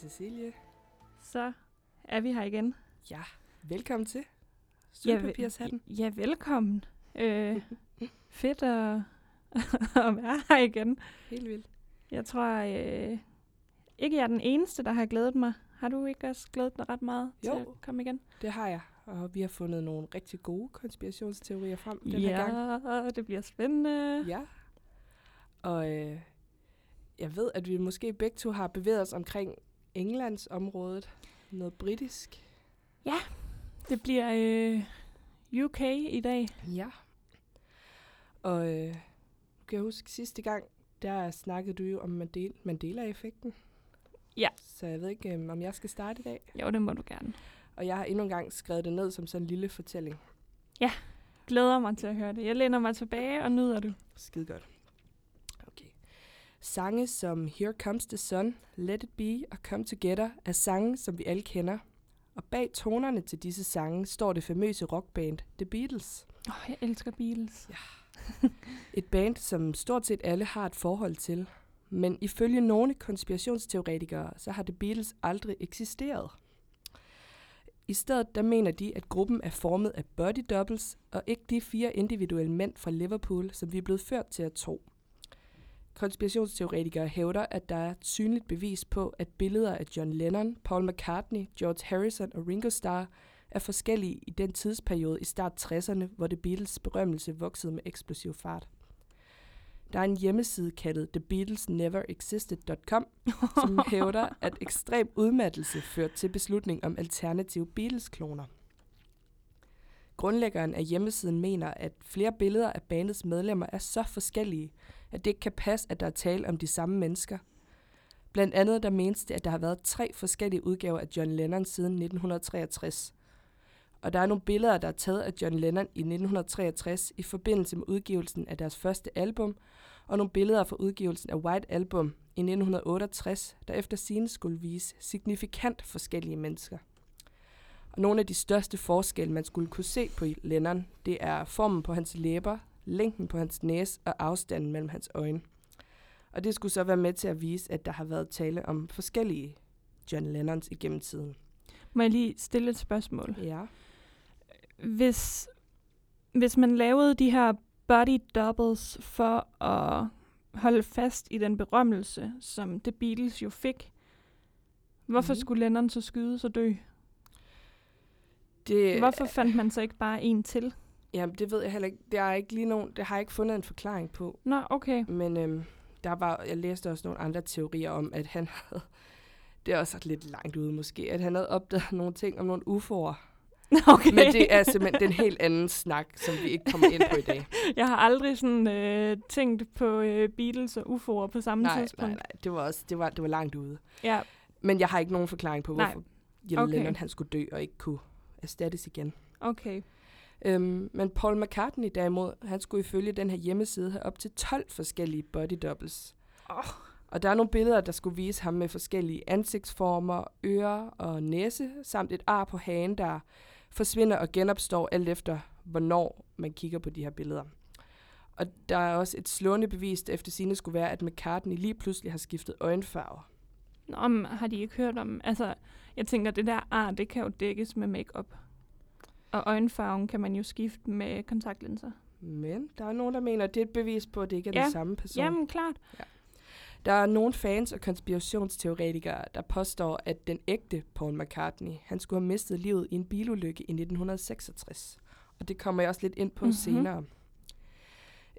Cecilie. Så er vi her igen. Ja, velkommen til. Ja, Sølvpapirshatten. Ja, velkommen. Øh, fedt at, at være her igen. Helt vildt. Jeg tror øh, ikke, jeg er den eneste, der har glædet mig. Har du ikke også glædet dig ret meget Jo. til at komme igen? Det har jeg. Og vi har fundet nogle rigtig gode konspirationsteorier frem den her gang. ja, det bliver spændende. Ja. Og øh, jeg ved, at vi måske begge to har bevæget os omkring Englands området. Noget britisk. Det bliver øh, UK i dag. Ja. Og øh, kan jeg huske sidste gang, der snakkede du jo om Mandela- Mandela-effekten. Ja. Så jeg ved ikke, øh, om jeg skal starte i dag. Jo, det må du gerne. Og jeg har endnu en gang skrevet det ned som sådan en lille fortælling. Glæder mig til at høre det. Jeg læner mig tilbage og nyder det. Skide godt. Sange som Here Comes the Sun, Let It Be og Come Together er sange, som vi alle kender. Og bag tonerne til disse sange står det famøse rockband The Beatles. Åh, oh, jeg elsker Beatles. Et band, som stort set alle har et forhold til. Men ifølge nogle konspirationsteoretikere, så har The Beatles aldrig eksisteret. I stedet der mener de, at gruppen er formet af body doubles, og ikke de fire individuelle mænd fra Liverpool, som vi er blevet ført til at tro. Konspirationsteoretikere hævder, at der er synligt bevis på, at billeder af John Lennon, Paul McCartney, George Harrison og Ringo Starr er forskellige i den tidsperiode i start 60'erne, hvor The Beatles berømmelse voksede med eksplosiv fart. Der er en hjemmeside kaldet TheBeatlesNeverExisted.com, som hævder, at ekstrem udmattelse førte til beslutning om alternative Beatles-kloner. Grundlæggeren af hjemmesiden mener, at flere billeder af bandets medlemmer er så forskellige, at det ikke kan passe, at der er tale om de samme mennesker. Blandt andet der menes det, at der har været tre forskellige udgaver af John Lennon siden 1963. Og der er nogle billeder, der er taget af John Lennon i 1963 i forbindelse med udgivelsen af deres første album, og nogle billeder fra udgivelsen af White Album i 1968, der efter sine skulle vise signifikant forskellige mennesker. Og nogle af de største forskelle, man skulle kunne se på Lennon, det er formen på hans læber, længden på hans næse og afstanden mellem hans øjne. Og det skulle så være med til at vise, at der har været tale om forskellige John Lennons igennem tiden. Må jeg lige stille et spørgsmål? Ja. Hvis, hvis man lavede de her body doubles for at holde fast i den berømmelse, som The Beatles jo fik, hvorfor Mhm. skulle Lennon så skyde så dø? Det, Hvorfor fandt man så ikke bare en til? Jamen, det ved jeg heller ikke. Der er ikke lige nogen, det har jeg ikke fundet en forklaring på. Nå, okay. Men øhm, der var, jeg læste også nogle andre teorier om, at han havde, det er også lidt langt ude måske, at han havde opdaget nogle ting om nogle UFO'er. okay. Men det er simpelthen den helt anden snak, som vi ikke kommer ind på i dag. Jeg har aldrig sådan øh, tænkt på øh, Beatles og UFO'er på samme nej, tidspunkt. nej, nej, det var også det var, det var langt ude. Ja, Men jeg har ikke nogen forklaring på, Nej. hvorfor John Okay. Lennon han skulle dø og ikke kunne erstattes igen. okay. Øhm, men Paul McCartney derimod, han skulle ifølge den her hjemmeside have op til 12 forskellige body doubles. Oh. Og der er nogle billeder, der skulle vise ham med forskellige ansigtsformer, ører og næse, samt et ar på hagen, der forsvinder og genopstår alt efter, hvornår man kigger på de her billeder. Og der er også et slående bevis, der efter sine skulle være, at McCartney lige pludselig har skiftet øjenfarve. Nå, men har de ikke hørt om... Altså, jeg tænker, det der ar, det kan jo dækkes med makeup. Og øjenfarven kan man jo skifte med kontaktlinser. Men der er nogen, der mener, at det er et bevis på, at det ikke er Ja. den samme person. Jamen, klart. Der er nogle fans og konspirationsteoretikere, der påstår, at den ægte Paul McCartney, han skulle have mistet livet i en bilulykke i 1966. Og det kommer jeg også lidt ind på Mhm. mm-hmm. senere.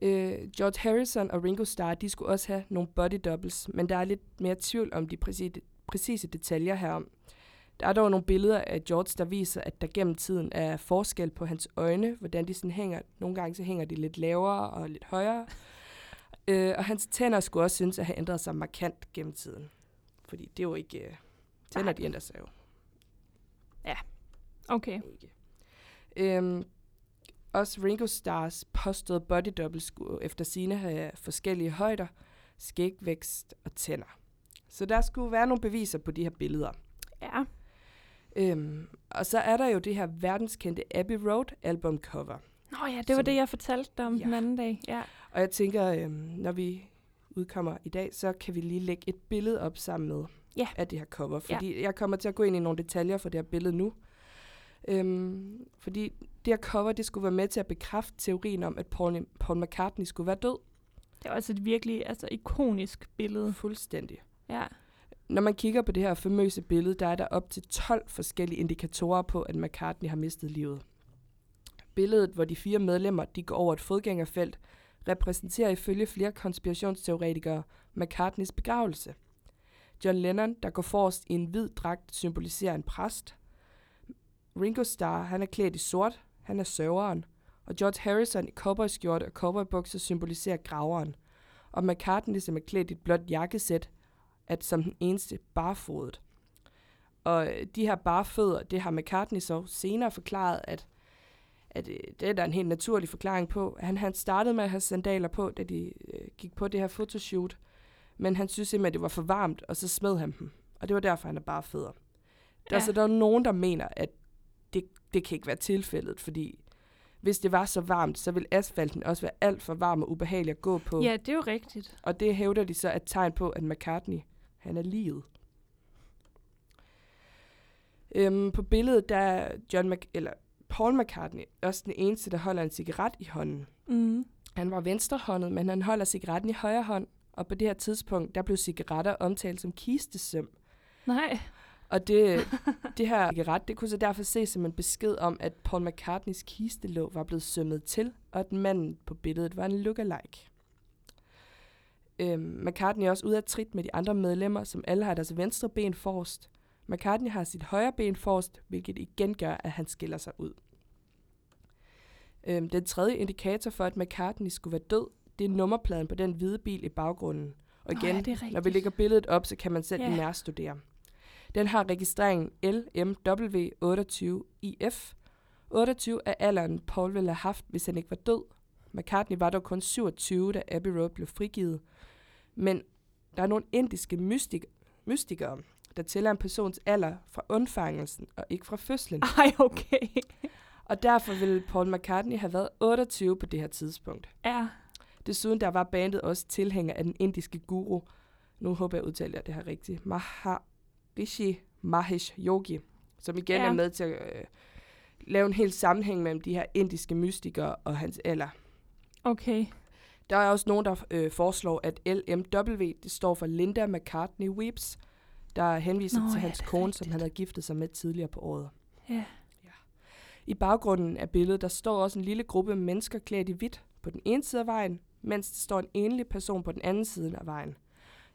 Øh, George Harrison og Ringo Starr, de skulle også have nogle body doubles, men der er lidt mere tvivl om de præcise, præcise detaljer herom. Der er dog nogle billeder af George, der viser, at der gennem tiden er forskel på hans øjne, hvordan de sådan hænger. Nogle gange så hænger de lidt lavere og lidt højere. Øh, og hans tænder skulle også synes at have ændret sig markant gennem tiden. Fordi det er jo ikke... Øh, tænder, de ændrer sig jo Okay. ikke. Øhm, også Ringo Stars påståede body double skulle efter sine have forskellige højder, skægvækst og tænder. Så der skulle være nogle beviser på de her billeder. Ja. Øhm, og så er der jo det her verdenskendte Abbey Road albumcover. Nå ja, det var Som- det, jeg fortalte dig om Ja. den anden dag. Ja. Og jeg tænker, øhm, når vi udkommer i dag, så kan vi lige lægge et billede op sammen med. Ja. af det her cover. Fordi ja. jeg kommer til at gå ind i nogle detaljer for det her billede nu. Øhm, fordi det her cover, det skulle være med til at bekræfte teorien om, at Paul, Paul McCartney skulle være død. Det er også et virkelig altså, ikonisk billede. Fuldstændig. Ja. Når man kigger på det her famøse billede, der er der op til 12 forskellige indikatorer på, at McCartney har mistet livet. Billedet, hvor de fire medlemmer de går over et fodgængerfelt, repræsenterer ifølge flere konspirationsteoretikere McCartneys begravelse. John Lennon, der går forrest i en hvid dragt, symboliserer en præst. Ringo Starr, han er klædt i sort, han er sørgeren. Og George Harrison i cowboyskjorte og cowboybukser symboliserer graveren. Og McCartney, som er klædt i et blåt jakkesæt, er som den eneste barfodet. Og øh, de her barfødder, det har McCartney så senere forklaret, at, at øh, det er der en helt naturlig forklaring på. Han, han startede med at have sandaler på, da de øh, gik på det her fotoshoot, men han synes simpelthen, at det var for varmt, og så smed han dem. Og det var derfor, han er barfødder. Der, Ja. Så der er nogen, der mener, at det, det kan ikke være tilfældet, fordi hvis det var så varmt, så vil asfalten også være alt for varm og ubehagelig at gå på. ja, det er jo rigtigt. Og det hævder de så et tegn på, at McCartney, han er livet. Øhm, på billedet, der er John Mc- eller Paul McCartney også den eneste, der holder en cigaret i hånden. Mm. Han var venstrehåndet, men han holder cigaretten i højre hånd. Og på det her tidspunkt, der blev cigaretter omtalt som kistesøm. Nej. Og det, det her cigaret, det kunne så derfor ses som en besked om, at Paul McCartneys kistelåg var blevet sømmet til, og at manden på billedet var en lookalike. Øhm, McCartney er også ude af trit med de andre medlemmer, som alle har deres venstre ben forrest. McCartney har sit højre ben forrest, hvilket igen gør, at han skiller sig ud. Øhm, den tredje indikator for, at McCartney skulle være død, det er nummerpladen på den hvide bil i baggrunden. Og Nå igen, ja, det er når vi lægger billedet op, så kan man selv Ja. yeah. nærstudere. Den har registreringen LMW28IF. 28 er alderen, Paul ville have haft, hvis han ikke var død. McCartney var dog kun 27, da Abbey Road blev frigivet. Men der er nogle indiske mystik- mystikere, der tæller en persons alder fra undfangelsen og ikke fra fødslen. Ej, okay. Og derfor ville Paul McCartney have været 28 på det her tidspunkt. Ja. Desuden der var bandet også tilhænger af den indiske guru, nu håber jeg udtaler det her rigtigt, Maharishi Mahesh Yogi, som igen ja. er med til at øh, lave en hel sammenhæng mellem de her indiske mystikere og hans alder. Okay. Der er også nogen, der øh, foreslår, at LMW, det står for Linda McCartney Weeps, der henviser Nå, til ja, hans kone, som rigtigt. han havde giftet sig med tidligere på året. Ja. I baggrunden af billedet, der står også en lille gruppe mennesker klædt i hvidt på den ene side af vejen, mens der står en enlig person på den anden side af vejen.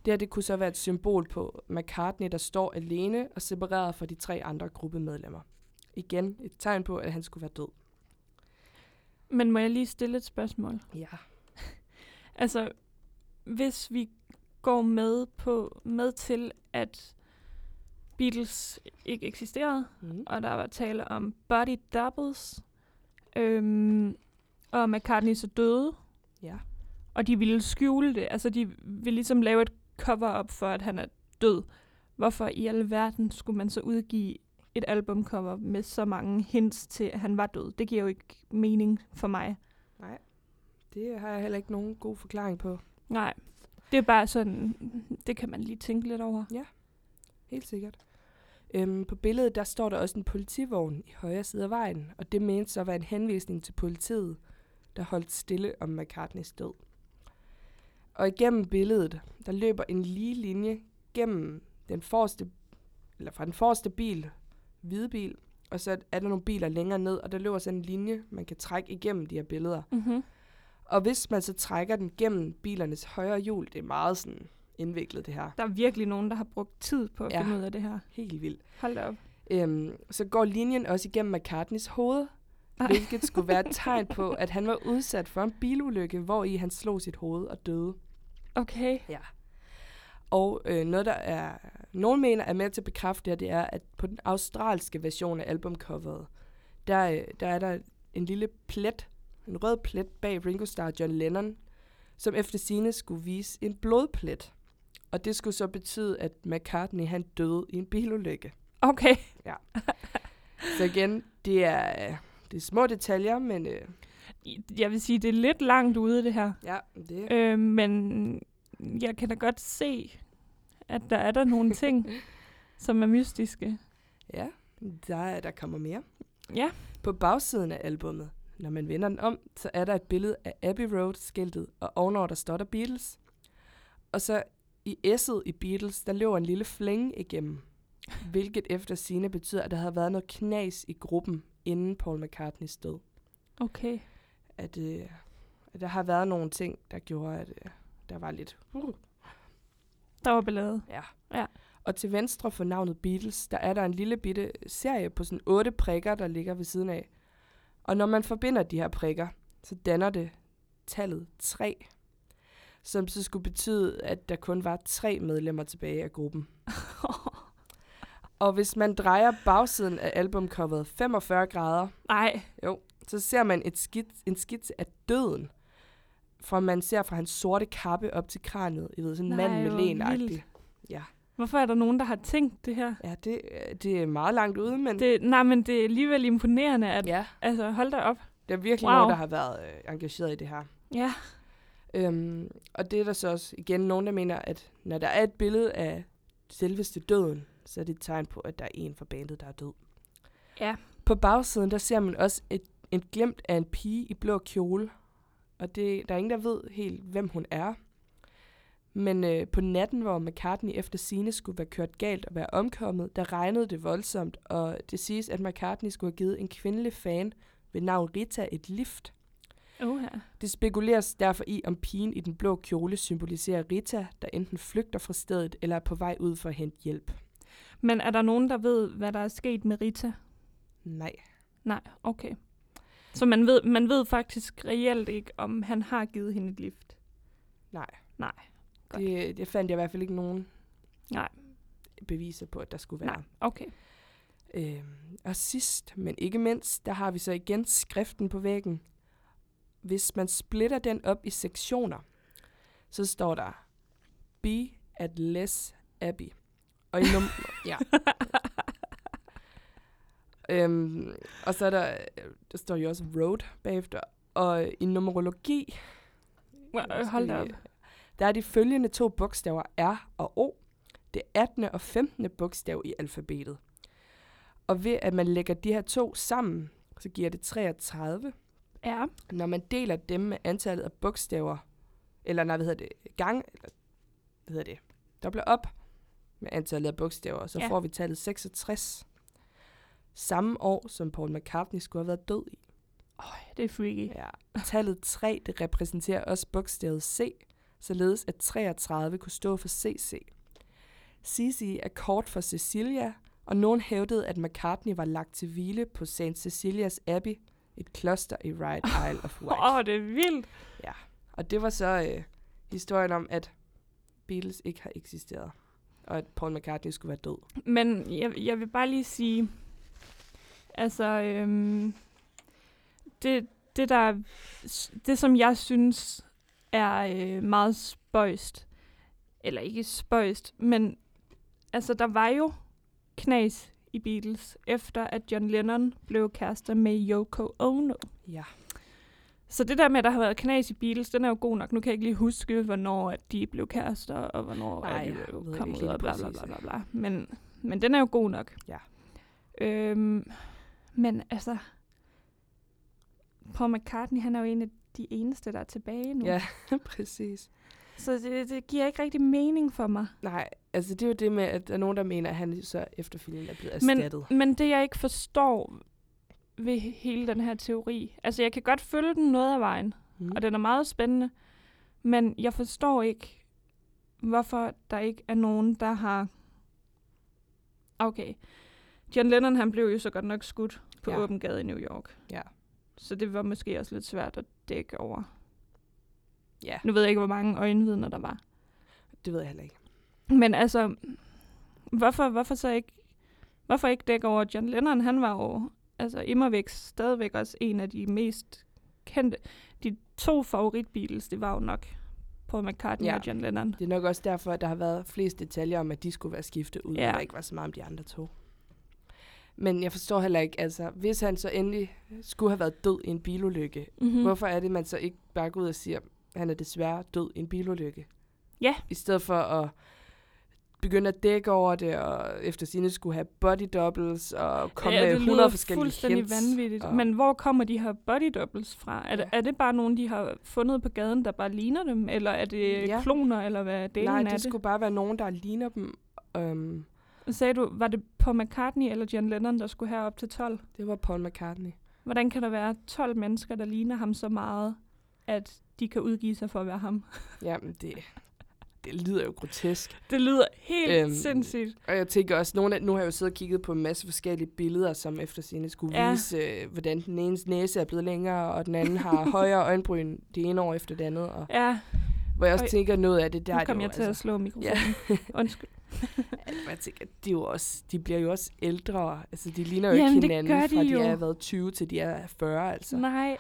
Det her det kunne så være et symbol på McCartney, der står alene og separeret fra de tre andre gruppemedlemmer. Igen et tegn på, at han skulle være død. Men må jeg lige stille et spørgsmål? Ja. Altså, hvis vi går med på med til, at Beatles ikke eksisterede, Mm. og der var tale om body doubles, øhm, og McCartney så døde, Ja. og de ville skjule det. Altså, de ville ligesom lave et cover-up for, at han er død. Hvorfor i alverden skulle man så udgive et albumcover med så mange hints til, at han var død? Det giver jo ikke mening for mig. Nej, det har jeg heller ikke nogen god forklaring på. Nej, det er bare sådan, det kan man lige tænke lidt over. Helt sikkert. Øhm, på billedet der står der også en politivogn i højre side af vejen, og det mente så at være en henvisning til politiet, der holdt stille om McCartneys død. Og igennem billedet, der løber en lige linje gennem den forreste, eller fra den forreste bil, hvide bil, og så er der nogle biler længere ned, og der løber sådan en linje, man kan trække igennem de her billeder. Mm-hmm. Og hvis man så trækker den gennem bilernes højre hjul, det er meget sådan indviklet det her. Der er virkelig nogen, der har brugt tid på at Ja. finde ud af det her. Helt vildt. Hold op. Øhm, så går linjen også igennem McCartneys hoved, Ej. hvilket skulle være et tegn på, at han var udsat for en bilulykke, hvor i han slog sit hoved og døde. Okay. Ja. Og øh, noget, der er nogen mener er med til at bekræfte det, her, det er, at på den australske version af albumcoveret, der, øh, der er der en lille plet, en rød plet bag Ringo Starr John Lennon, som efter sine skulle vise en blodplet. Og det skulle så betyde, at McCartney han døde i en bilulykke. Okay. Så igen, det er, øh, det er små detaljer, men øh, Jeg vil sige, det er lidt langt ude, det her. ja, det Øh, men jeg kan da godt se, at der er der nogle ting, som er mystiske. Ja, der, er- der kommer mere. Ja. På bagsiden af albummet, når man vender den om, så er der et billede af Abbey Road-skiltet, og ovenover der står der Beatles. Og så i S'et i Beatles, der løber en lille flænge igennem, hvilket efter sine betyder, at der havde været noget knas i gruppen, inden Paul McCartneys død. Okay. At, øh, at der har været nogle ting, der gjorde, at øh, der var lidt... Uh, Der var ballade. Ja. Ja. Og til venstre for navnet Beatles, der er der en lille bitte serie på sådan otte prikker, der ligger ved siden af. Og når man forbinder de her prikker, så danner det tallet 3, som så skulle betyde, at der kun var tre medlemmer tilbage af gruppen. Og hvis man drejer bagsiden af albumcoveret 45 grader, Nej, så ser man et skit, en skitse af døden, fra man ser fra hans sorte kappe op til kraniet. I ved, sådan en mand med vildt. Ja. Hvorfor er der nogen, der har tænkt det her? Ja, det, det er meget langt ude, men det, nej, men det er alligevel imponerende, at... ja, Altså, hold da op. der er virkelig Wow. nogen, der har været øh, engageret i det her. Ja. Øhm, og det er der så også igen nogen, der mener, at når der er et billede af selveste døden, så er det et tegn på, at der er en fra bandet, der er død. Ja. På bagsiden, der ser man også et, en glimt af en pige i blå kjole. Og det, der er ingen, der ved helt, hvem hun er. Men øh, på natten, hvor McCartney efter sine skulle være kørt galt og være omkommet, der regnede det voldsomt, og det siges, at McCartney skulle have givet en kvindelig fan ved navn Rita et lift. Uh, ja. Det spekuleres derfor i, om pigen i den blå kjole symboliserer Rita, der enten flygter fra stedet eller er på vej ud for at hente hjælp. Men er der nogen, der ved, hvad der er sket med Rita? Nej. Nej, okay. Så man ved, man ved faktisk reelt ikke, om han har givet hende et lift. Nej. Nej. Godt. Det, det fandt jeg i hvert fald ikke nogen Nej. beviser på, at der skulle være. Nej, okay. Øhm, og sidst, men ikke mindst, der har vi så igen skriften på væggen. Hvis man splitter den op i sektioner, så står der Be at less Abbey. Og i num- ja. øhm, og så er der, der står jo også Road bagefter. Og i numerologi, hold da op. der er de følgende to bogstaver R og O. Det 18. og 15. bogstav i alfabetet. Og ved at man lægger de her to sammen, så giver det 33. Ja. Når man deler dem med antallet af bogstaver, eller nej, hvad hedder det, gang, eller hvad hedder det, dobler op med antallet af bogstaver, så Ja. får vi tallet 66. Samme år, som Paul McCartney skulle have været død i. Det er freaky. Ja. Tallet 3, det repræsenterer også bogstavet C, således at 33 kunne stå for CC. CC er kort for Cecilia, og nogen hævdede, at McCartney var lagt til hvile på St. Cecilias Abbey, et kloster i Right Isle of Wight. Åh, oh, det er vildt. Og det var så øh, historien om, at Beatles ikke har eksisteret, og at Paul McCartney skulle være død. Men jeg, jeg vil bare lige sige, altså, øhm, det, det der, det som jeg synes er øh, meget spøjst, eller ikke spøjst, men altså, der var jo knas i Beatles, efter at John Lennon blev kærester med Yoko Ono. Ja. Så det der med, at der har været knas i Beatles, den er jo god nok. Nu kan jeg ikke lige huske, hvornår at de blev kærester, og hvornår Nej, Nej, de blev kommet ud, og bla bla bla bla bla. Men, men den er jo god nok. Ja. Øhm, men altså, Paul McCartney, han er jo en af de eneste, der er tilbage nu. Ja, præcis. Så det, det giver ikke rigtig mening for mig. Nej, altså det er jo det med, at der er nogen, der mener, at han så efterfølgende er blevet Men, erstattet. men det, jeg ikke forstår ved hele den her teori, altså jeg kan godt følge den noget af vejen, Mm. og den er meget spændende. Men jeg forstår ikke, hvorfor der ikke er nogen, der har... Okay. John Lennon, han blev jo så godt nok skudt på. Ja. åben gade i New York. Ja. Så det var måske også lidt svært at dække over. Ja, Nu ved jeg ikke, hvor mange øjenvidner der var. det ved jeg heller ikke. Men altså, hvorfor, hvorfor så ikke... Hvorfor ikke dække over John Lennon? Han var jo altså immervæk stadigvæk også en af de mest kendte. De to favorit Beatles, det var jo nok Paul McCartney Ja. og John Lennon. Det er nok også derfor, at der har været flest detaljer om, at de skulle være skiftet ud, ja. og der ikke var så meget om de andre to. Men jeg forstår heller ikke, altså, hvis han så endelig skulle have været død i en bilulykke, Mm-hmm. mm. hvorfor er det, man så ikke bare går ud og siger, at han er desværre død i en bilulykke? Ja. I stedet for at begyndte at dække over det, og efter sine skulle have body doubles, og komme ja, med det 100 lyder forskellige fuldstændig hints. vanvittigt. og- Men hvor kommer de her body doubles fra? Er, det, Ja. er det bare nogen, de har fundet på gaden, der bare ligner dem? Eller er det Ja. kloner, eller hvad delen Nej, er det det? skulle bare være nogen, der ligner dem. Um, Sagde du, var det Paul McCartney eller John Lennon, der skulle herop til 12? det var Paul McCartney. Hvordan kan der være 12 mennesker, der ligner ham så meget, at de kan udgive sig for at være ham? Jamen, det, det lyder jo grotesk. Det lyder helt Øhm, sindssygt. Og jeg tænker også, nogle af, nu har jeg jo siddet og kigget på en masse forskellige billeder, som efter sine skulle Ja. ja. vise, øh, hvordan den enes næse er blevet længere, og den anden har højere øjenbryn det ene år efter det andet. Og, Ja, hvor jeg også Øj. tænker, noget af det der nu kom det jo, jeg til at altså, slå mikrofonen. Undskyld. hvor jeg tænker, de, er jo også, de bliver jo også ældre. Altså, de ligner jo Jamen, ikke hinanden, de fra de jo. er været 20 til de er 40, altså. Nej.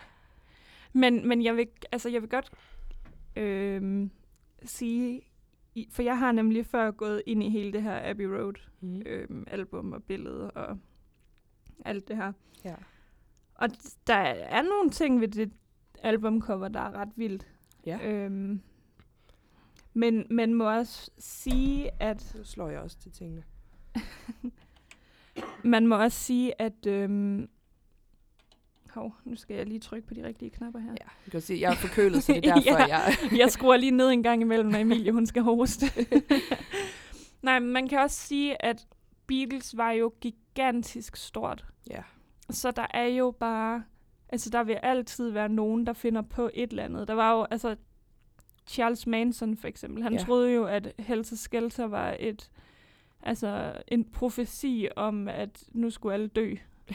Men, men jeg, vil, altså, jeg vil godt øhm, sige, for jeg har nemlig før gået ind i hele det her Abbey Road Mm. øhm, album og billede og alt det her. Ja. Og der er nogle ting ved det albumcover, der er ret vildt. Ja. Øhm, men man må også sige, at Så slår jeg også til tingene. man må også sige, at øhm, hov, nu skal jeg lige trykke på de rigtige knapper her. Ja, du kan se, jeg er forkølet, så det er derfor, Ja. jeg... Jeg skruer lige ned en gang imellem, når Emilie hun skal hoste. Nej, men man kan også sige, at Beatles var jo gigantisk stort. Ja. Så der er jo bare... Altså, der vil altid være nogen, der finder på et eller andet. Der var jo, altså... Charles Manson, for eksempel. Han Ja. troede jo, at Helter Skelter var et... Altså, en profesi om, at nu skulle alle dø.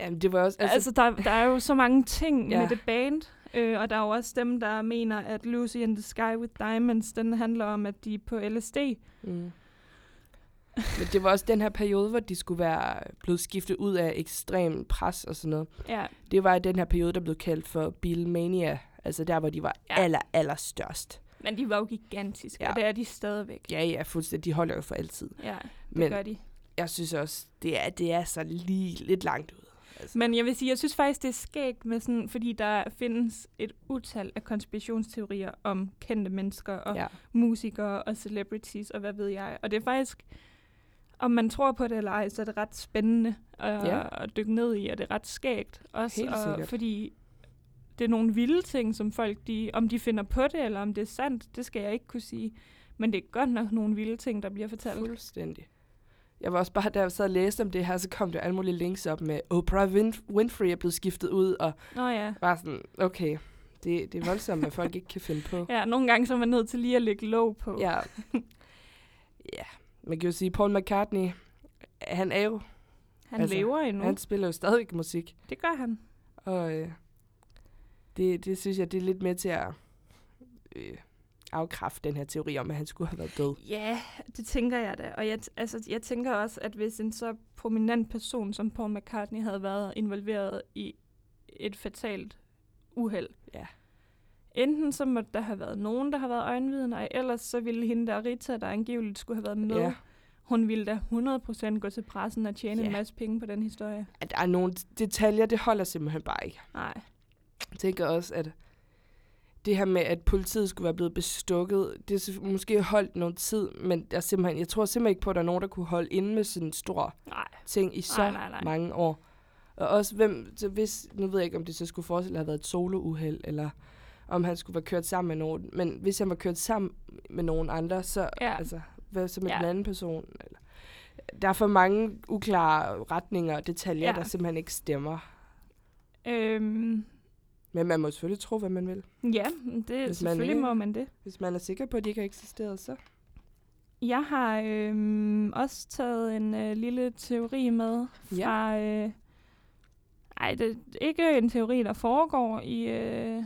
Jamen, det var også... Altså, altså der, der er jo så mange ting Ja. med det band, øh, og der er jo også dem, der mener, at Lucy in the Sky with Diamonds, den handler om, at de er på LSD. Mm. Men det var også den her periode, hvor de skulle være blevet skiftet ud af ekstrem pres og sådan noget. Ja, Det var i den her periode, der blev kaldt for Beatlemania. Altså der, hvor de var Ja. aller, aller størst. men de var jo gigantiske, Ja. og det er de stadigvæk. Ja, ja, fuldstændig. De holder jo for altid. Ja, det Men gør de. jeg synes også, det er, det er så lige lidt langt ud. Altså. Men jeg vil sige, jeg synes faktisk, det er skægt med sådan, fordi der findes et utal af konspirationsteorier om kendte mennesker og ja. musikere og celebrities og hvad ved jeg. Og det er faktisk, om man tror på det eller ej, så er det ret spændende at, Ja. at dykke ned i, og det er ret skægt. Også, Helt og, sikkert. Fordi det er nogle vilde ting, som folk, de, om de finder på det, eller om det er sandt, det skal jeg ikke kunne sige. Men det er godt nok nogle vilde ting, der bliver fortalt. Fuldstændig. Jeg var også bare, da jeg sad og læste om det her, så kom der alle mulige links op med, Oprah Win- Winfrey er blevet skiftet ud, og Nå ja. bare sådan, okay, det, det er voldsomt, hvad folk ikke kan finde på. Ja, nogle gange så er man nødt til lige at lægge låg på. Ja. ja, man kan jo sige, Paul McCartney, han er jo, Han Altså, lever endnu. han spiller jo stadig musik, Det gør han. og øh, det, det synes jeg, det er lidt med til at øh, afkræfte den her teori om, at han skulle have været død. Ja, det tænker jeg da. Og jeg, altså, jeg tænker også, at hvis en så prominent person som Paul McCartney havde været involveret i et fatalt uheld, Ja. enten så må der have været nogen, der har været øjenvidner, og ellers så ville hende der Rita, der angiveligt skulle have været med, Ja. hun ville da 100% gå til pressen og tjene Ja. en masse penge på den historie. At der er nogle detaljer, det holder simpelthen bare ikke. Nej. Jeg tænker også, at det her med, at politiet skulle være blevet bestukket, det er måske holdt noget tid, men der er simpelthen, jeg tror simpelthen ikke på, at der er nogen, der kunne holde inde med sådan en stor Nej. ting i så Nej, nej, nej. mange år. Og også hvem, så hvis, nu ved jeg ikke, om det så skulle forestille at have været et solouheld, eller om han skulle være kørt sammen med nogen, men hvis han var kørt sammen med nogen andre, så, Ja. altså, hvad så med Ja. den anden person? Eller, der er for mange uklare retninger og detaljer, Ja. der simpelthen ikke stemmer. Øhm, Men man må selvfølgelig tro, hvad man vil. ja, det, man selvfølgelig ikke- må man det. Hvis man er sikker på, at de ikke har eksisteret, så... Jeg har øhm, også taget en øh, lille teori med Ja. fra... Øh, ej, det er ikke en teori, der foregår i, øh,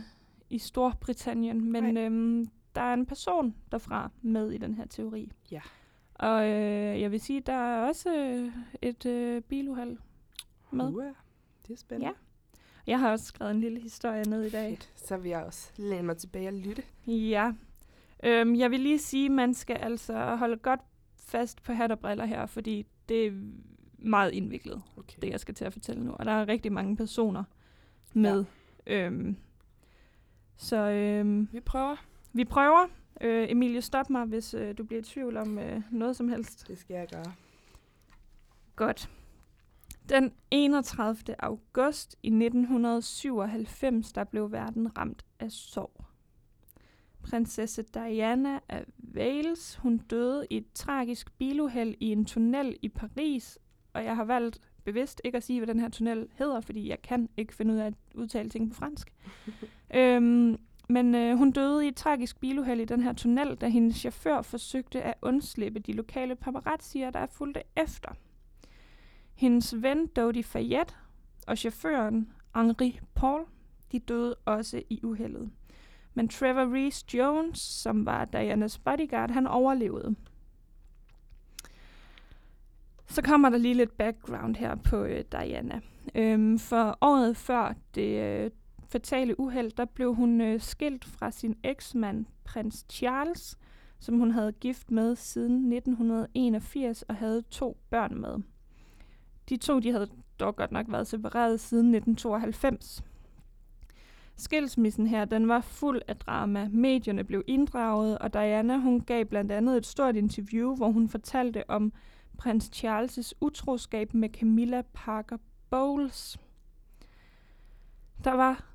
i Storbritannien, men øhm, der er en person derfra med i den her teori. Ja. Og øh, jeg vil sige, der er også øh, et øh, biluheld med. Uh, det er spændende. Ja. Jeg har også skrevet en lille historie ned i dag. Fedt. Så vil jeg også læne mig tilbage og lytte. Ja. Øhm, jeg vil lige sige, at man skal altså holde godt fast på hat og briller her, fordi det er meget indviklet, Okay. det jeg skal til at fortælle nu. Og der er rigtig mange personer med. Ja. Øhm, så øhm, Vi prøver. vi prøver. Øh, Emilie, stop mig, hvis øh, du bliver i tvivl om øh, noget som helst. Det skal jeg gøre. Godt. Den 31. august i 1997, der blev verden ramt af sorg. Prinsesse Diana af Wales, hun døde i et tragisk biluheld i en tunnel i Paris, og jeg har valgt bevidst ikke at sige, hvad den her tunnel hedder, fordi jeg kan ikke finde ud af at udtale ting på fransk. øhm, men øh, hun døde i et tragisk biluheld i den her tunnel, da hendes chauffør forsøgte at undslippe de lokale paparazzier, der er fulgte efter. Hendes ven Dodi Fayette og chaufføren Henri Paul, de døde også i uheldet. Men Trevor Reese Jones, som var Dianas bodyguard, han overlevede. Så kommer der lige lidt background her på øh, Diana. Øhm, for året før det øh, fatale uheld, der blev hun øh, skilt fra sin eksmand, prins Charles, som hun havde gift med siden 1981 og havde to børn med. De to de havde dog godt nok været separeret siden 1992. Skilsmissen her, den var fuld af drama. Medierne blev inddraget, og Diana hun gav blandt andet et stort interview, hvor hun fortalte om prins Charles' utroskab med Camilla Parker Bowles. Der var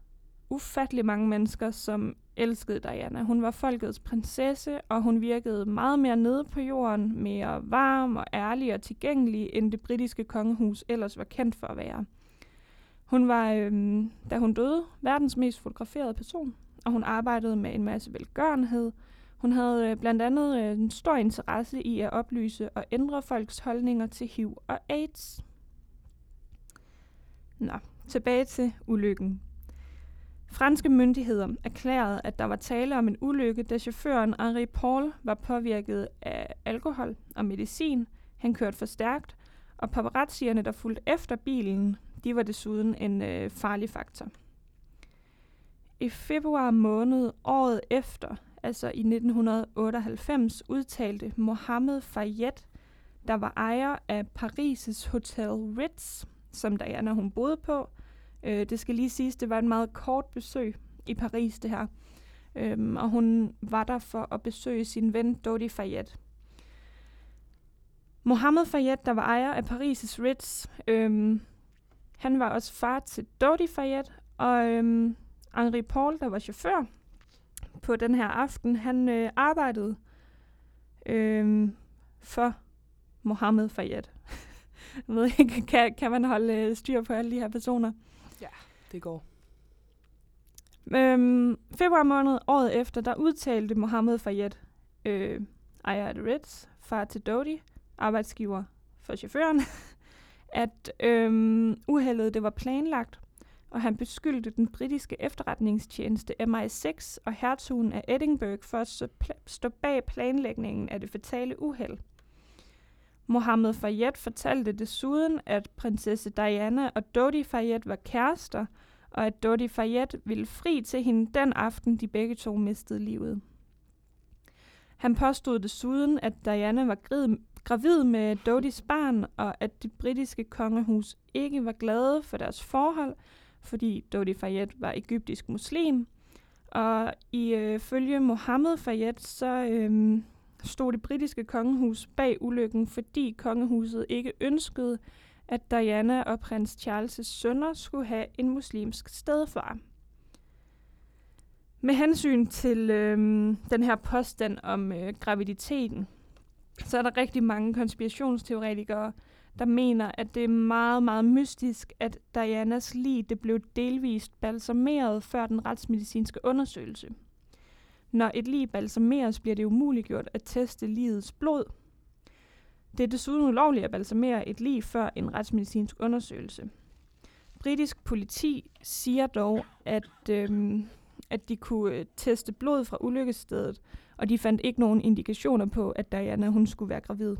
ufattelig mange mennesker, som elskede Diana. Hun var folkets prinsesse, og hun virkede meget mere nede på jorden, mere varm og ærlig og tilgængelig, end det britiske kongehus ellers var kendt for at være. Hun var, øhm, da hun døde, verdens mest fotograferede person, og hun arbejdede med en masse velgørenhed. Hun havde øh, blandt andet øh, en stor interesse i at oplyse og ændre folks holdninger til HIV og AIDS. Nå, tilbage til ulykken. Franske myndigheder erklærede, at der var tale om en ulykke, da chaufføren Henri Paul var påvirket af alkohol og medicin. Han kørte for stærkt, og paparazzierne, der fulgte efter bilen, de var desuden en øh, farlig faktor. I februar måned året efter, altså i 1998, udtalte Mohammed Fayette, der var ejer af Paris' Hotel Ritz, som Diana hun boede på. Øh, det skal lige siges, det var et meget kort besøg i Paris, det her. Øhm, og hun var der for at besøge sin ven Dodi Fayette. Mohammed Fayette, der var ejer af Paris' Ritz, øhm, han var også far til Dodi Fayette, og øhm, Henri Paul, der var chauffør på den her aften, han øh, arbejdede øhm, for Mohammed Fayette. Jeg ved ikke, kan, kan man holde øh, styr på alle de her personer? Ja, det går. Øhm, februar måned året efter, der udtalte Mohammed Fayette, øh, ejer af The Ritz, far til Dodi, arbejdsgiver for chaufføren, at øhm, uheldet det var planlagt, og han beskyldte den britiske efterretningstjeneste MI6 og hertugen af Edinburgh for at stå bag planlægningen af det fatale uheld. Mohammed Fayette fortalte desuden, at prinsesse Diana og Dodi Fayed var kærester, og at Dodi Fayed ville fri til hende den aften, de begge to mistede livet. Han påstod desuden, at Diana var gravid med Dodis barn, og at det britiske kongehus ikke var glade for deres forhold, fordi Dodi Fayed var egyptisk muslim. Og i øh, følge Mohammed Fayette, så øh, stod det britiske kongehus bag ulykken, fordi kongehuset ikke ønskede, at Diana og prins Charles' sønner skulle have en muslimsk stedfar. Med hensyn til øh, den her påstand om øh, graviditeten, så er der rigtig mange konspirationsteoretikere, der mener, at det er meget, meget mystisk, at Dianas lig det blev delvist balsameret før den retsmedicinske undersøgelse. Når et lig balsameres, bliver det umuliggjort at teste ligets blod. Det er desuden ulovligt at balsamere et lig før en retsmedicinsk undersøgelse. Britisk politi siger dog, at, øhm, at de kunne øh, teste blod fra ulykkesstedet, og de fandt ikke nogen indikationer på, at Diana hun skulle være gravid.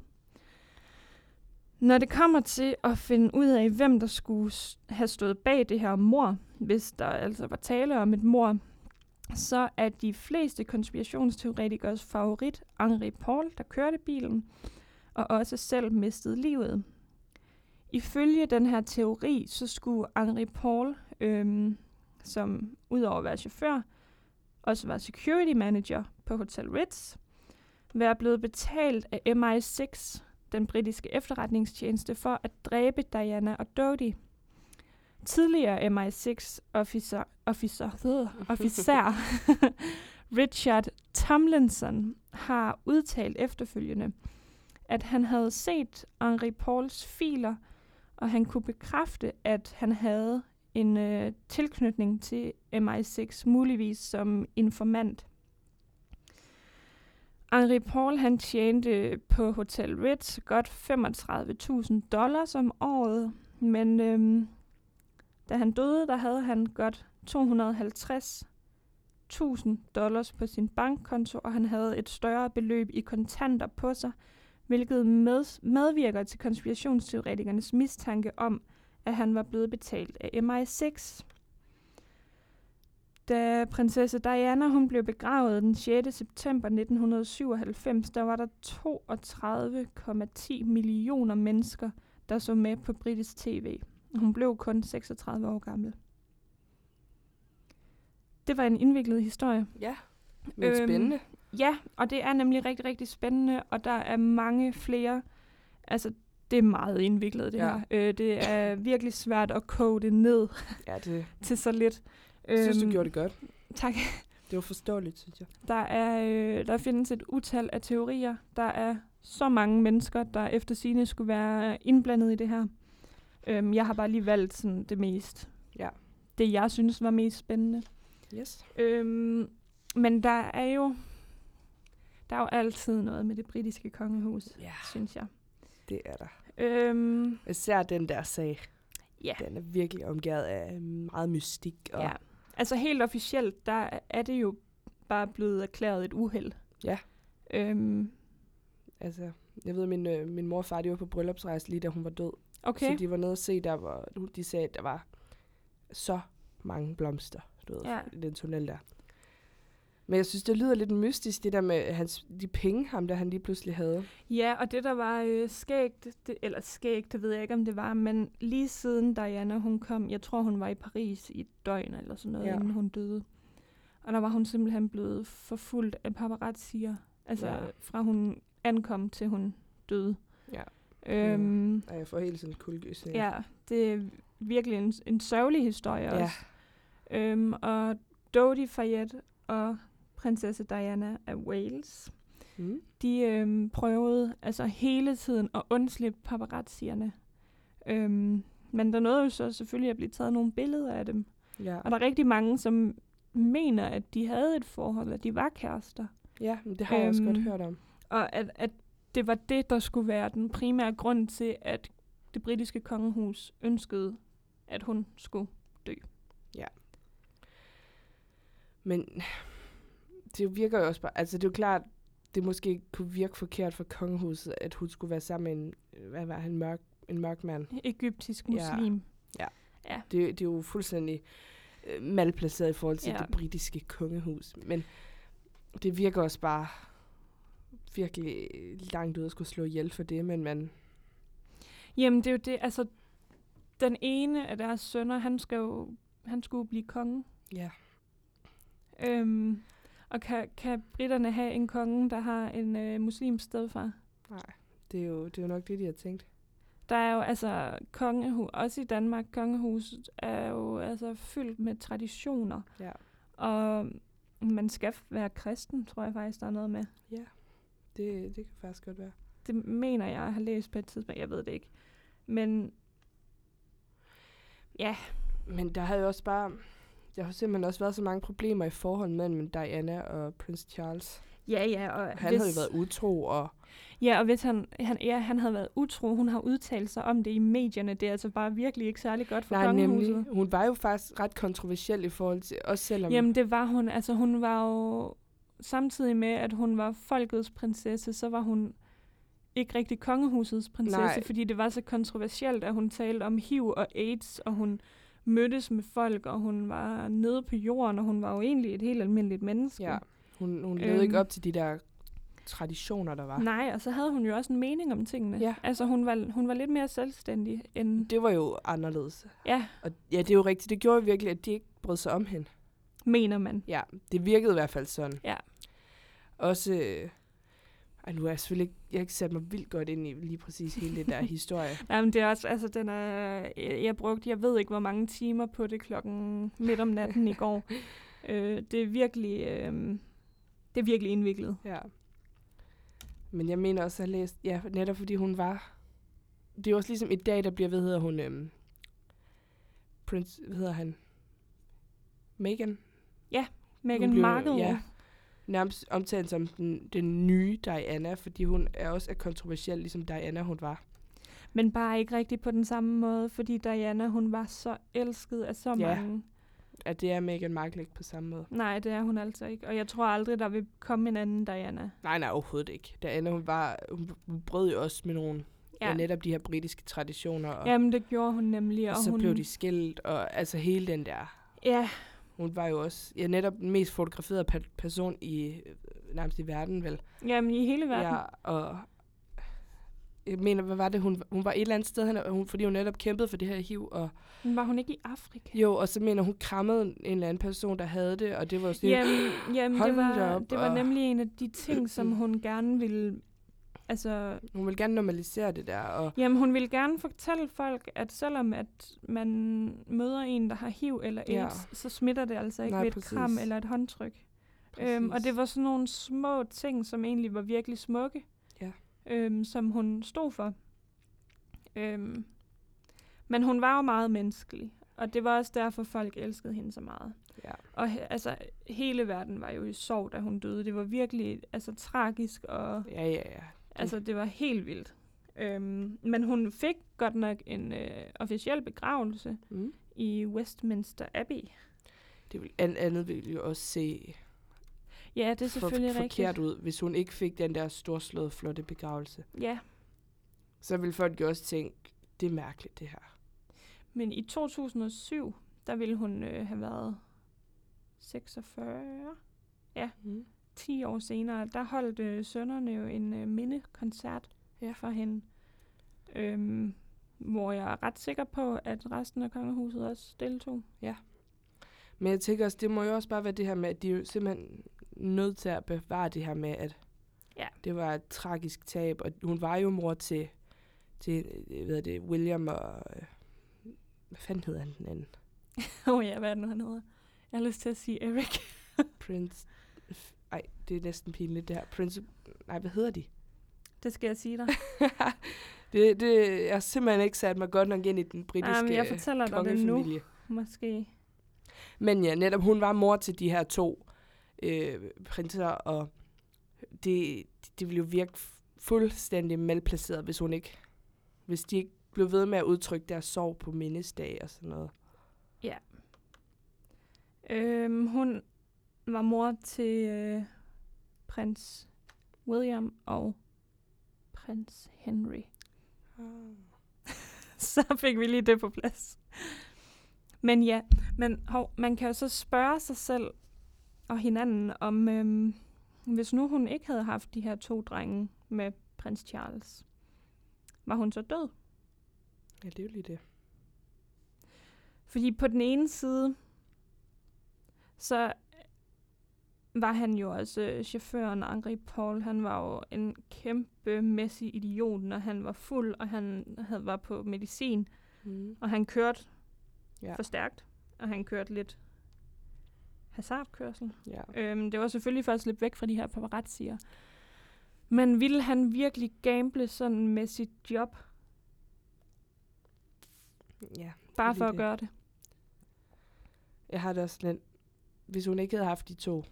Når det kommer til at finde ud af, hvem der skulle have stået bag det her mor, hvis der altså var tale om et mor, så er de fleste konspirationsteoretikers favorit Henri Paul, der kørte bilen, og også selv mistede livet. Ifølge den her teori, så skulle Henri Paul, øhm, som udover at være chauffør, også var security manager på Hotel Ritz, være blevet betalt af MI6, den britiske efterretningstjeneste, for at dræbe Diana og Dodie. Tidligere MI6-officer officer, officer Richard Tomlinson har udtalt efterfølgende, at han havde set Henri Pauls filer, og han kunne bekræfte, at han havde en øh, tilknytning til MI6, muligvis som informant. Henri Paul han tjente på Hotel Ritz godt 35.000 dollars om året, men øhm, da han døde, der havde han godt 250.000 dollars på sin bankkonto, og han havde et større beløb i kontanter på sig, hvilket med, medvirker til konspirationsteoretikernes mistanke om, at han var blevet betalt af MI6. Da prinsesse Diana hun blev begravet den 6. september 1997, der var der 32,10 millioner mennesker, der så med på britisk tv. Hun blev kun 36 år gammel. Det var en indviklet historie. Ja, men Øhm, spændende. Ja, og det er nemlig rigtig, rigtig spændende, og der er mange flere. Altså, det er meget indviklet, det Ja. her. Øh, det er virkelig svært at koge det ned Ja, det til så lidt. jeg synes, du Øhm, gjorde det godt. Tak. Det var forståeligt, synes jeg. Der, er, øh, der findes et utal af teorier. Der er så mange mennesker, der efter sine skulle være indblandet i det her. Øhm, jeg har bare lige valgt sådan det mest. Ja. Det, jeg synes var mest spændende. Yes. Øhm, men der er jo der er jo altid noget med det britiske kongehus, Ja, synes jeg. det er der. Øhm, Især den der sag. ja. Den er virkelig omgivet af meget mystik. Og, ja. Altså helt officielt, der er det jo bare blevet erklæret et uheld. Ja. Øhm, Altså, jeg ved, min, øh, min mor og far, de var på bryllupsrejse lige da hun var død. Okay. Så de var nede og se der, hvor de sagde, at der var så mange blomster, du ved, Ja. i den tunnel der. Men jeg synes, det lyder lidt mystisk, det der med hans, de penge, ham der han lige pludselig havde. Ja, og det der var øh, skægt, det, eller skægt, det ved jeg ikke, om det var, men lige siden Diana, hun kom, jeg tror, hun var i Paris i et døgn eller sådan noget, Ja. inden hun døde. Og der var hun simpelthen blevet forfulgt af paparazzier, altså ja. fra hun ankom til hun døde. Øhm, Og jeg får helt sådan kuldegysning. ja, det er virkelig en, en sørgelig historie Ja. også. Øhm, og Dodi Fayette og prinsesse Diana af Wales, Mm. de øhm, prøvede altså hele tiden at undslippe paparazzierne. Øhm, men der nåede jo så selvfølgelig at blive taget nogle billeder af dem. Ja. Og der er rigtig mange, som mener, at de havde et forhold, at de var kærester. ja, men det har jeg også Øhm, godt hørt om. Og at, at det var det, der skulle være den primære grund til, at det britiske kongehus ønskede, at hun skulle dø. Men det virker jo også bare, altså det er jo klart, det måske kunne virke forkert for kongehuset, at hun skulle være sammen med en, hvad var han, mørk, en mørk mand. Egyptisk Ja. muslim. Det, det er jo fuldstændig øh, malplaceret i forhold til Ja. det britiske kongehus. Men det virker også bare virkelig langt ud at skulle slå ihjel for det, men man, Jamen, det er jo det, altså, den ene af deres sønner, han, skal jo, han skulle blive konge. ja, Øhm, og kan, kan britterne have en konge, der har en øh, muslimsk stedfar? nej, det er, jo, det er jo nok det, de har tænkt. Der er jo altså kongehus, også i Danmark, kongehuset er jo altså fyldt med traditioner. Ja. Og man skal være kristen, tror jeg faktisk, der er noget med. Ja, det, det kan faktisk godt være. Det mener jeg, jeg har læst på et tidspunkt. Jeg ved det ikke. Men ja, Men der har jo også bare, der har simpelthen også været så mange problemer i forholdet mellem Diana og Prince Charles. ja, ja. Og Han havde jo været utro, og Ja, og hvis han, han, ja, han havde været utro, hun har udtalt sig om det i medierne, det er altså bare virkelig ikke særlig godt for nej, kongehuset. nemlig, hun var jo faktisk ret kontroversiel i forhold til, også selvom... Jamen det var hun, altså hun var jo, samtidig med at hun var folkets prinsesse, så var hun ikke rigtig kongehusets prinsesse, Nej. Fordi det var så kontroversielt, at hun talte om HIV og AIDS, og hun mødtes med folk, og hun var nede på jorden, og hun var jo egentlig et helt almindeligt menneske. Ja, hun, hun levede Øhm. ikke op til de der traditioner, der var. Nej, og så havde hun jo også en mening om tingene. Ja. Altså hun var, hun var lidt mere selvstændig end... Det var jo anderledes. Ja, Og ja, det er jo rigtigt. Det gjorde virkelig, at de ikke brød sig om hende. mener man. Ja, det virkede i hvert fald sådan. Ja. Også... Øh, ej, nu er jeg selvfølgelig ikke, jeg har ikke sat mig vildt godt ind i lige præcis hele det der historie. Jamen, det er også, altså, den er, jeg, brugte, jeg ved ikke, hvor mange timer på det klokken midt om natten i går. Øh, det er virkelig, øh, det er virkelig indviklet. Ja. Men jeg mener også at have læst, ja, netop fordi hun var, det er også ligesom i dag, der bliver, hvad hedder hun, øhm, Prince, hvad hedder han? Meghan? Meghan blev- Markle. ja. Nærmest omtalt som den, den nye Diana, fordi hun er også er kontroversiel, ligesom Diana hun var. Men bare ikke rigtig på den samme måde, fordi Diana, hun var så elsket af så Ja. mange. At det er Meghan Markle ikke på samme måde. Nej, det er hun altså ikke. Og jeg tror aldrig, der vil komme en anden Diana. Nej, nej, overhovedet ikke. Diana, hun var, hun, brød jo også med nogle, ja. Ja. netop de her britiske traditioner, og, Jamen, det gjorde hun nemlig. og Og så hun, blev de skilt, og altså hele den der Ja, Hun var jo også ja, netop den mest fotograferede pe- person i øh, nærmest i verden, vel? jamen i hele verden. Ja, og jeg mener, hvad var det? Hun, hun var et eller andet sted, hen, hun, fordi hun netop kæmpede for det her HIV. Og, Men var hun ikke i Afrika? jo, og så mener hun krammede en eller anden person, der havde det, og det var sådan, Jamen, jamen det, var, op, det var og- nemlig en af de ting, som hun gerne ville... Altså, hun ville gerne normalisere det der. Og, jamen, hun ville gerne fortælle folk, at selvom at man møder en, der har HIV eller AIDS, Ja. så smitter det altså ikke Nej, ved et præcis. kram eller et håndtryk. Øhm, og det var sådan nogle små ting, som egentlig var virkelig smukke, Ja. øhm, som hun stod for. Øhm, men hun var jo meget menneskelig, og det var også derfor, folk elskede hende så meget. Ja. Og he, altså, hele verden var jo i sorg, da hun døde. Det var virkelig altså, tragisk, og Ja, ja, ja. Altså, det var helt vildt. Øhm, men hun fik godt nok en øh, officiel begravelse Mm. i Westminster Abbey. Det vil, an, andet ville jo også se Ja, det er for, selvfølgelig forkert rigtigt. ud, hvis hun ikke fik den der storslåede, flotte begravelse. Ja, Så ville folk jo også tænke, det er mærkeligt det her. men i 2007, der ville hun øh, have været 46. Mm. 10 år senere, der holdt øh, sønnerne jo en øh, mindekoncert Ja. for hende. Øhm, hvor jeg er ret sikker på, at resten af kongehuset også deltog. Men jeg tænker også, det må jo også bare være det her med, at de er jo simpelthen nødt til at bevare det her med, at Ja. det var et tragisk tab, og hun var jo mor til, til øh, hvad det, William og... øh, Hvad fanden hedder han den anden? Åh oh, ja, hvad er det nu, han hedder? Jeg har lyst til at sige Eric. Prince... Det er næsten pinligt det her. Prince... Nej, hvad hedder de? det skal jeg sige dig. det, det, jeg har simpelthen ikke sat mig godt nok ind i den britiske Jamen, jeg fortæller dig det nu. Måske. Men ja, netop hun var mor til de her to øh, prinser, og det, det ville jo virke fuldstændig malplaceret, hvis hun ikke, hvis de ikke blev ved med at udtrykke deres sorg på mindesdag og sådan noget. Øhm, hun var mor til øh, prins William og prins Henry. så fik vi lige det på plads. Men ja, men hov, man kan jo så spørge sig selv og hinanden om, øhm, hvis nu hun ikke havde haft de her to drenge med prins Charles, var hun så død? Ja, det er jo lige det. Fordi på den ene side, så var han jo også øh, chaufføren Henri Paul. Han var jo en kæmpe mæssig idiot, når han var fuld, og han havde, var på medicin. Mm. Og han kørte Ja. for stærkt, og han kørte lidt hasardkørsel. Ja. Øhm, det var selvfølgelig for at slippe væk fra de her paparazzier. Men ville han virkelig gamble sådan med sit job, ja. bare for at det. gøre det? Jeg har det også lidt, hvis hun ikke havde haft de to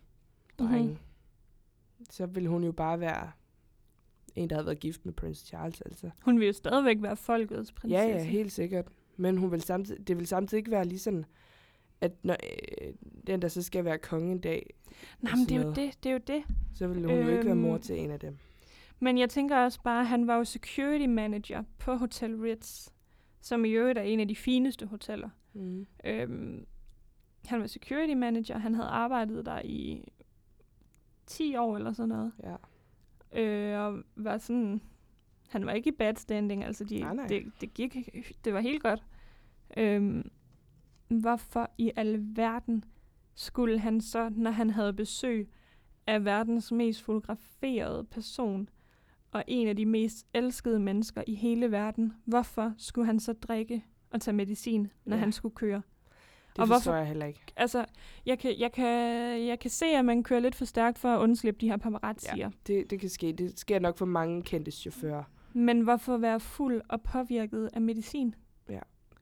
Drenge, så ville hun jo bare være en, der havde været gift med prins Charles, altså. Hun ville jo stadigvæk være folkets prinsesse. Ja, ja, helt sikkert. Men hun vil samtidig, det vil samtidig ikke være lige sådan, at når øh, den, der så skal være konge en dag, Nej, men det er jo det, det er jo det. så vil hun øhm, jo ikke være mor Øhm, til en af dem. Men jeg tænker også bare, at han var jo security manager på Hotel Ritz, som i øvrigt er en af de fineste hoteller. Mm. Øhm, han var security manager, han havde arbejdet der i 10 år eller sådan noget. Ja. Øh, og var sådan, han var ikke i bad standing, altså de, Nej, nej. Det, det gik, det var helt godt. Øhm, hvorfor i alverden skulle han så, når han havde besøg er verdens mest fotograferede person og en af de mest elskede mennesker i hele verden. Hvorfor skulle han så drikke og tage medicin, når Ja. han skulle køre? Det Og forstår hvorfor- jeg heller ikke. Altså, jeg kan, jeg, kan, jeg kan se, at man kører lidt for stærkt for at undslippe de her paparazzier. Ja, det, det kan ske. Det sker nok for mange kendte chauffører. Men hvorfor være fuld og påvirket af medicin?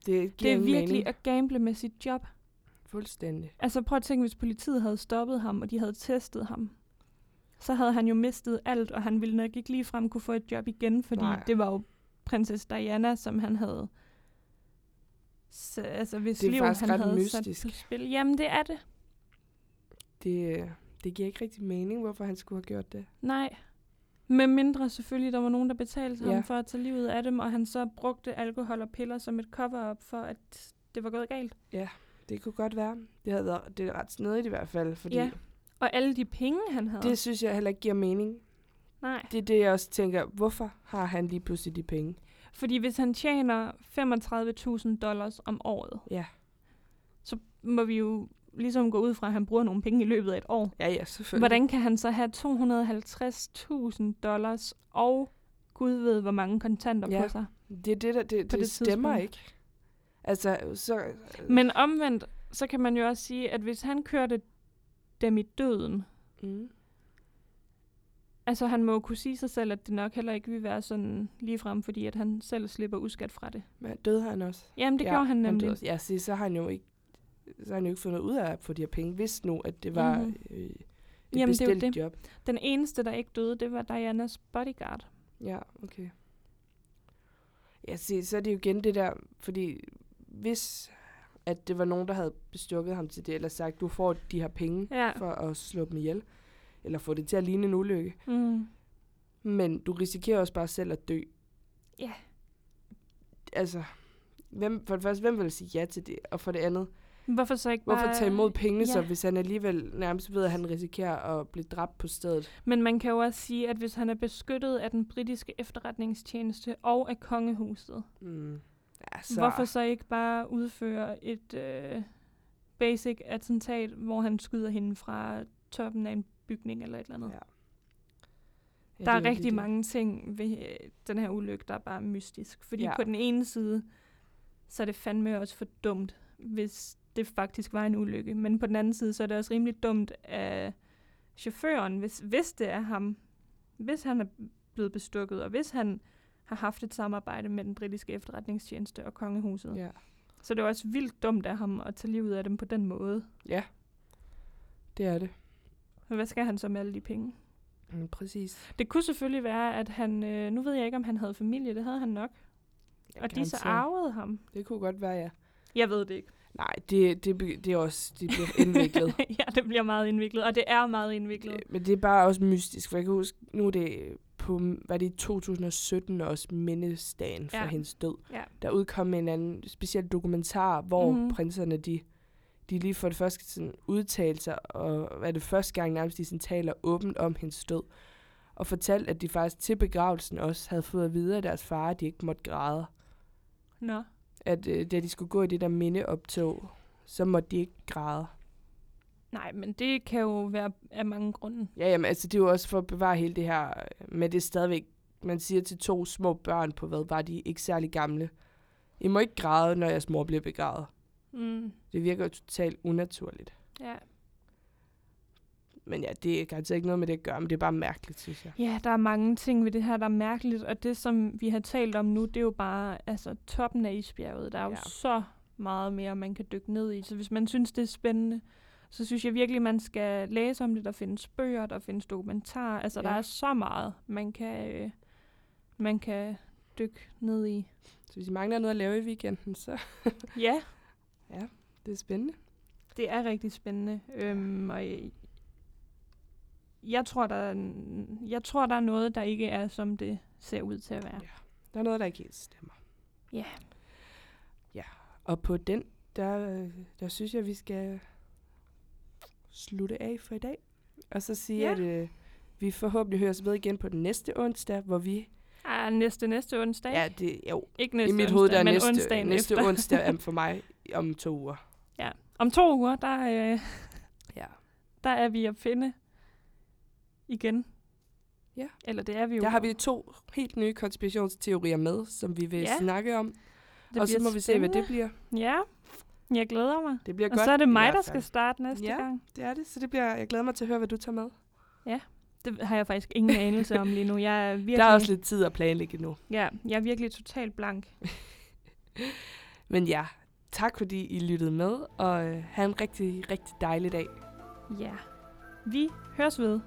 Det, giver Det er virkelig mening. at gamble med sit job. Fuldstændig. Altså prøv at tænke, hvis politiet havde stoppet ham, og de havde testet ham. Så havde han jo mistet alt, og han ville nok ikke ligefrem kunne få et job igen, fordi. Nej. det var jo prinsesse Diana, som han havde... Så, altså hvis Det er liv faktisk han ret havde mystisk. sat på spil. Jamen det er det. Det, øh, det giver ikke rigtig mening, hvorfor han skulle have gjort det. Nej. Med mindre selvfølgelig, der var nogen, der betalte Ja. ham for at tage livet af dem, og han så brugte alkohol og piller som et cover-up for, at det var gået galt. Det kunne godt være. Det havde været det er ret snedigt i hvert fald, fordi Ja. Og alle de penge, han havde. det synes jeg heller ikke giver mening. Nej. Det er det, jeg også tænker, hvorfor har han lige pludselig de penge? Fordi hvis han tjener 35.000 dollars om året, Ja, så må vi jo ligesom gå ud fra, at han bruger nogle penge i løbet af et år. ja, ja selvfølgelig. Hvordan kan han så have 250.000 dollars og Gud ved, hvor mange kontanter Ja. på sig? Det, er det, der, det, det, det stemmer tidspunkt? ikke. Altså, så... Men omvendt, så kan man jo også sige, at hvis han kørte dem i døden, Mm. Altså han må jo kunne sige sig selv, at det nok heller ikke vil være sådan ligefrem, fordi at han selv slipper uskat fra det. Men døde han også? Jamen, det ja, gjorde han nemlig. også. Ja, se, så har han jo ikke så har han jo ikke fundet ud af at få de her penge, hvis nu, at det var Mhm. mm-hmm. øh, et Jamen, det bestilt det. job. Den eneste, der ikke døde, det var Dianas bodyguard. Ja, okay. Ja, se, så er det jo igen det der, fordi hvis at det var nogen, der havde bestukket ham til det, eller sagt, du får de her penge Ja. for at slå dem ihjel, eller få det til at ligne en ulykke, Mm. men du risikerer også bare selv at dø. Ja. Altså, hvem, for det første, hvem vil sige ja til det? Og for det andet, Hvorfor så ikke hvorfor bare... tage imod pengene, så ja. hvis han alligevel nærmest ved, at han risikerer at blive dræbt på stedet? Men man kan jo også sige, at hvis han er beskyttet af den britiske efterretningstjeneste og af kongehuset, Mm. Ja, så... hvorfor så ikke bare udføre et øh, basic attentat, hvor han skyder hende fra toppen af en bygning eller et eller andet? Ja. Ja. Der er lige rigtig det. mange ting ved øh, den her ulykke, der er bare mystisk. Fordi Ja. på den ene side, så er det fandme også for dumt, hvis det faktisk var en ulykke. Men på den anden side, så er det også rimelig dumt af chaufføren, hvis, hvis det er ham. Hvis han er blevet bestukket, og hvis han har haft et samarbejde med den britiske efterretningstjeneste og kongehuset. Ja. Så det er også vildt dumt af ham at tage livet af dem på den måde. ja, det er det. Men hvad skal han så med alle de penge? Mm, præcis. Det kunne selvfølgelig være, at han... Øh, nu ved jeg ikke, om han havde familie. Det havde han nok. Ja, Og de så arvede ham. Det kunne godt være, ja. Jeg ved det ikke. Nej, det, det, det er også det bliver indviklet. ja, det bliver meget indviklet. Og det er meget indviklet. Men det er bare også mystisk, for jeg kan huske, nu er det på, var det i 2017 også mindesdagen for Ja. hendes død. Ja. Der udkom en anden speciel dokumentar, hvor Mhm. mm-hmm. prinserne, de, de lige for det første sådan udtalte sig, og er det første gang nærmest, de sådan taler åbent om hendes død. Og fortalte, at de faktisk til begravelsen også havde fået at vide af deres far, at de ikke måtte græde. Nå. At øh, da de skulle gå i det der mindeoptog, så måtte de ikke græde. Nej, men det kan jo være af mange grunde. Ja, jamen, altså det er jo også for at bevare hele det her, øh, men det er stadigvæk, man siger til to små børn på, hvad var de ikke særlig gamle. I må ikke græde, når jeres mor bliver begravet. Mm. Det virker jo totalt unaturligt. Ja. Men ja, det er garanteret ikke noget med det at gøre, men det er bare mærkeligt, synes jeg. ja, der er mange ting ved det her, der er mærkeligt. Og det, som vi har talt om nu, det er jo bare altså, toppen af isbjerget. Der er jo Ja. så meget mere, man kan dykke ned i. Så hvis man synes, det er spændende, så synes jeg virkelig, man skal læse om det. Der findes bøger, der findes dokumentarer. Altså, ja. der er så meget, man kan, øh, man kan dykke ned i. Så hvis I mangler noget at lave i weekenden, så Ja, det er spændende. det er rigtig spændende. Øhm, og jeg, jeg tror, der er, jeg tror, der er noget, der ikke er, som det ser ud til at være. Ja. Der er noget, der ikke helt stemmer. Ja. Ja, og på den, der, der synes jeg, vi skal slutte af for i dag. Og så sige, Ja. at øh, vi forhåbentlig høres ved igen på den næste onsdag, hvor vi... Ah, næste, næste onsdag. Ja, det, jo, Ikke næste i mit hoved, der onsdag, er næste, onsdagen næste efter. onsdag er for mig om to uger. Om to uger, der, øh, Ja. der er vi at finde igen. Ja. Eller det er vi jo. Der har vi to helt nye konspirationsteorier med, som vi vil Ja. snakke om. det og så må vi se, hvad det spændende. bliver. Ja, jeg glæder mig. Det bliver Og godt. så er det mig, der skal starte næste Ja. gang. Det er det, så det bliver, jeg glæder mig til at høre, hvad du tager med. Det har jeg faktisk ingen anelse om lige nu. Jeg er virkelig, Der er også lidt tid at planlægge nu. ja, jeg er virkelig totalt blank. Men ja, tak fordi I lyttede med, og øh, have en rigtig, rigtig dejlig dag. Ja. Vi høres ved.